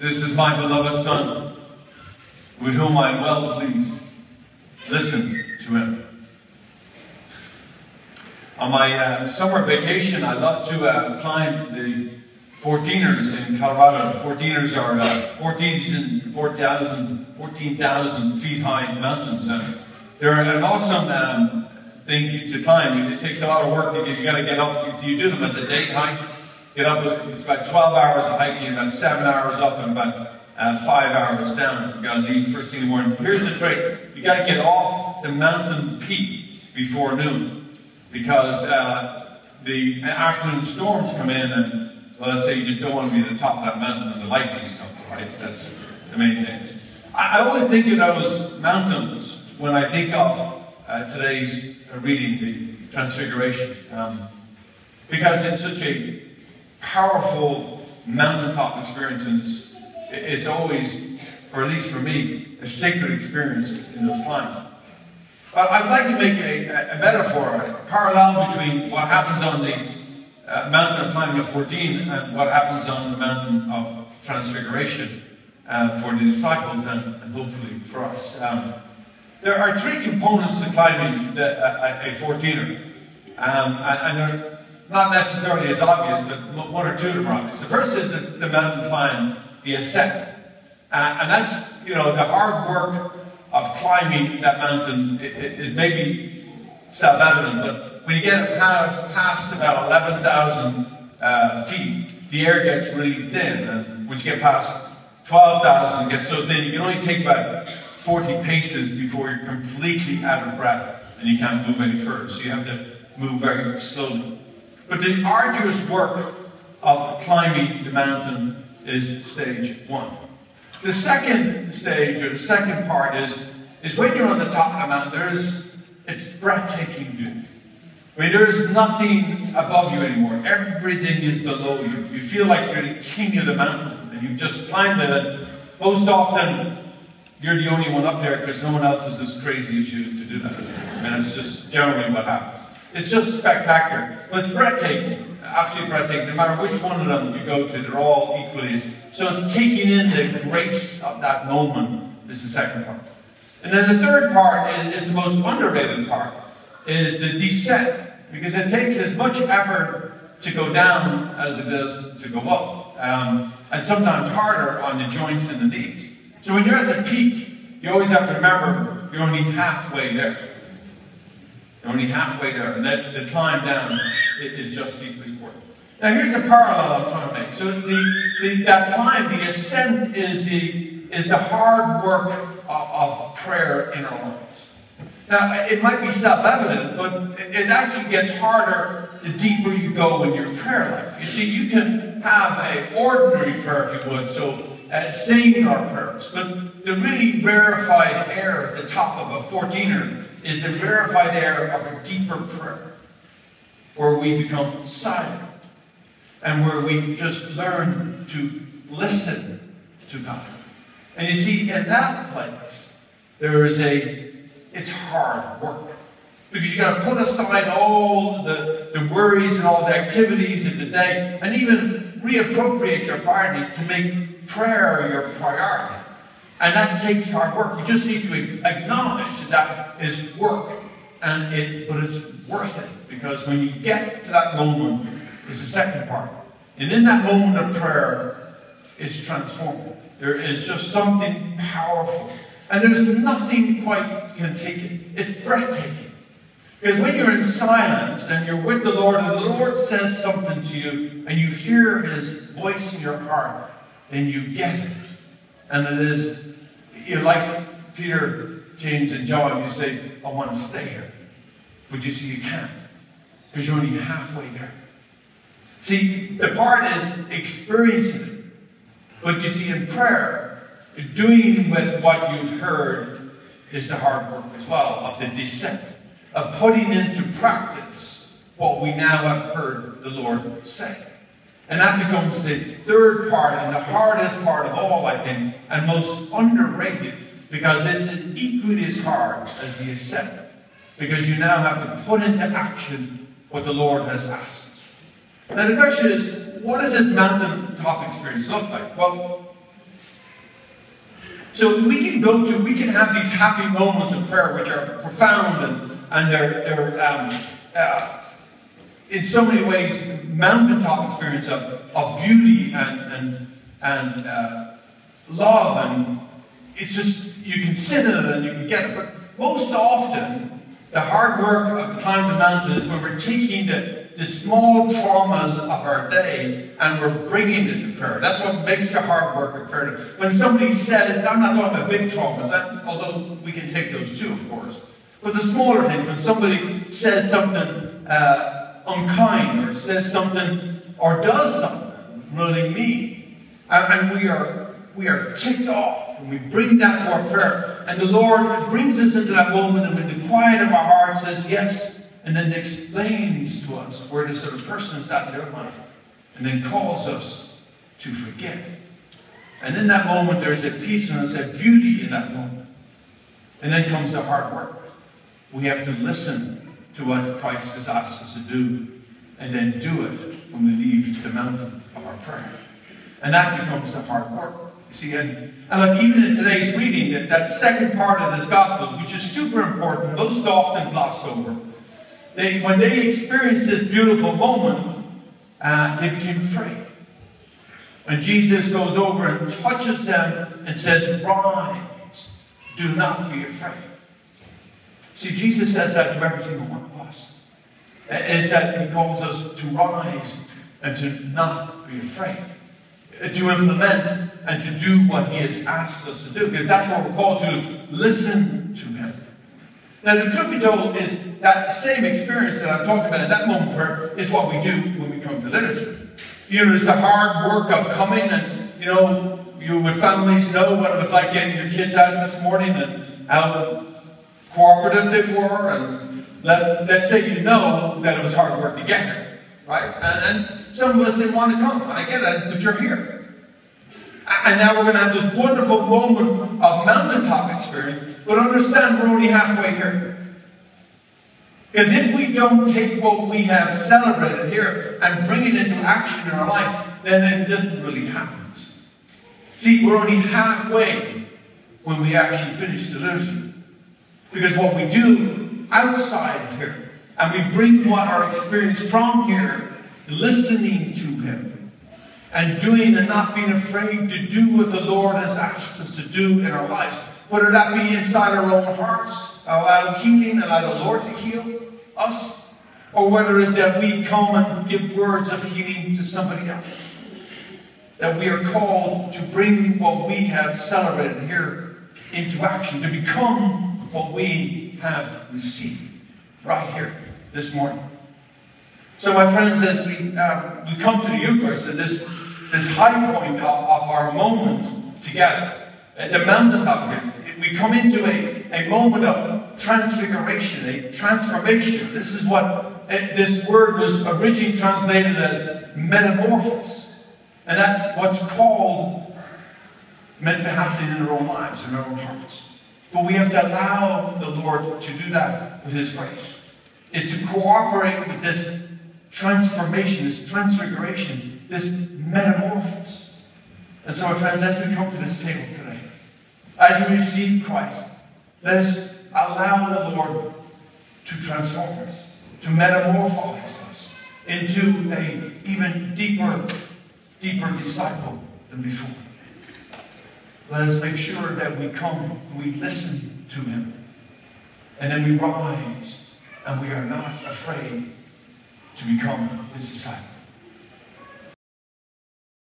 This is my beloved Son, with whom I am well pleased. Listen to him. On my uh, summer vacation, I love to uh, climb the 14ers in Colorado. 14ers are uh, 14,000 14, feet high mountains. And they're an awesome um, thing to climb. It takes a lot of work. To, you got to get up. Do you do them as a day hike. Get up. It's about 12 hours of hiking, about seven hours up, and about uh, five hours down. You got to leave first thing in the morning. Here's the trick: you got to get off the mountain peak before noon, because uh, the afternoon storms come in, and well, let's say you just don't want to be at the top of that mountain when the lightning's come. Right? That's the main thing. I, I always think of those mountains when I think of uh, today's reading, the Transfiguration, um, because it's such a powerful mountaintop experience, and it's, it's always, or at least for me, a sacred experience in those times. But I'd like to make a, a metaphor, a parallel between what happens on the uh, mountain of climbing of 14 and what happens on the mountain of transfiguration uh, for the disciples and, and, hopefully for us. Um, there are three components to climbing the, a, a 14er, um, and, and they're not necessarily as obvious, but one or two of them are obvious. The first is the, the mountain climb, the ascent. Uh, and that's, you know, the hard work of climbing that mountain is maybe self-evident, but when you get past, about 11,000 uh, feet, the air gets really thin. And once you get past 12,000, it gets so thin, you can only take about 40 paces before you're completely out of breath and you can't move any further. So you have to move very slowly. But the arduous work of climbing the mountain is stage one. The second stage, or the second part, is, is when you're on the top of the mountain, there's, it's breathtaking view. I mean, there is nothing above you anymore. Everything is below you. You feel like you're the king of the mountain, and you've just climbed it. Most often, you're the only one up there because no one else is as crazy as you to do that. And it's just generally what happens. It's just spectacular. But it's breathtaking. Absolutely breathtaking. No matter which one of them you go to, they're all equally. So it's taking in the grace of that moment is the second part. And then the third part is, is the most underrated part, is the descent. Because it takes as much effort to go down as it does to go up. Um, and sometimes harder on the joints and the knees. So when you're at the peak, you always have to remember you're only halfway there. Only halfway there, and then the climb down is just equally important. Now, here's the parallel I'm trying to make. So, the, the, that climb, the ascent, is the, is the hard work of, of prayer in our lives. Now, it might be self evident, but it, it actually gets harder the deeper you go in your prayer life. You see, you can have an ordinary prayer, if you would, so uh, saying our prayers, but the really rarefied air at the top of a 14er is the rarefied air of a deeper prayer, where we become silent and where we just learn to listen to God. And you see, in that place, there is a, it's hard work. Because you got to put aside all the, the worries and all the activities of the day and even reappropriate your priorities to make prayer your priority. And that takes hard work. You just need to acknowledge that that is work. And it, but it's worth it because when you get to that moment, is the second part. And in that moment of prayer, it's transformative. There is just something powerful. And there's nothing quite can take it. It's breathtaking. Because when you're in silence and you're with the Lord and the Lord says something to you and you hear his voice in your heart, then you get it. And it is you like Peter, James, and John, you say, I want to stay here. But you see, you can't. Because you're only halfway there. See, the part is experiencing. But you see, in prayer, doing with what you've heard is the hard work as well of the descent, of putting into practice what we now have heard the Lord say. And that becomes the third part and the hardest part of all, I think, and most underrated, because it's equally as hard as the ascent. Because you now have to put into action what the Lord has asked. Now the question is, what does this mountaintop experience look like? Well, So we can go to, we can have these happy moments of prayer which are profound and, and they're, they're um, uh, in so many ways mountaintop experience of, of beauty and, and, and uh, love and it's just, you can sit in it and you can get it. But most often, the hard work of climbing the mountain is when we're taking the, the small traumas of our day and we're bringing it to prayer. That's what makes the hard work of prayer. When somebody says, I'm not talking about big traumas, that, although we can take those too, of course. But the smaller things, when somebody says something uh, unkind or says something or does something really mean, and, we are we are ticked off and we bring that to our prayer. And the Lord brings us into that moment and with the quiet of our heart says, Yes, and then explains to us where this other person is at their life. And then calls us to forget. And in that moment there is a peace and there's a beauty in that moment. And then comes the hard work. We have to listen to what Christ has asked us to do and then do it when we leave the mountain of our prayer. And that becomes the hard work. See, and, and even in today's reading, that, that second part of this gospel, which is super important, most often glossed over, they, when they experienced this beautiful moment, uh, they became afraid. And Jesus goes over and touches them and says, Rise, do not be afraid. See, Jesus says that to every single one of us. Is that he calls us to rise and to not be afraid to implement and to do what He has asked us to do, because that's what we're called to listen to Him. Now, the truth be told is that same experience that I'm talking about in that moment is what we do when we come to liturgy. You know, it's the hard work of coming, and you know, you with families know what it was like getting your kids out this morning and how cooperative they were, and let, let's say you know that it was hard work to get here, right? And, and some of us didn't want to come. I get that, but you're here. And now we're going to have this wonderful moment of mountaintop experience, but understand we're only halfway here. Because if we don't take what we have celebrated here and bring it into action in our life, then it doesn't really happen. See, we're only halfway when we actually finish the liturgy. Because what we do outside here, and we bring what our experience from here listening to Him, and doing and not being afraid to do what the Lord has asked us to do in our lives. Whether that be inside our own hearts, allow healing, allow the Lord to heal us, or whether it that we come and give words of healing to somebody else. That we are called to bring what we have celebrated here into action, to become what we have received right here this morning. So, my friends, as we, uh, we come to the Eucharist, and this, this high point of, of our moment together, at the mountaintop here, we come into a, a moment of transfiguration, a transformation. This is what uh, this word was originally translated as metamorphosis. And that's what's called meant to happen in our own lives, in our own hearts. But we have to allow the Lord to do that with His grace. Is to cooperate with this transformation, this transfiguration, this metamorphosis. And so, friends, as we come to this table today, as we receive Christ, let us allow the Lord to transform us, to metamorphose us into a even deeper, deeper disciple than before. Let us make sure that we come, we listen to Him, and then we rise, and we are not afraid to become his disciple.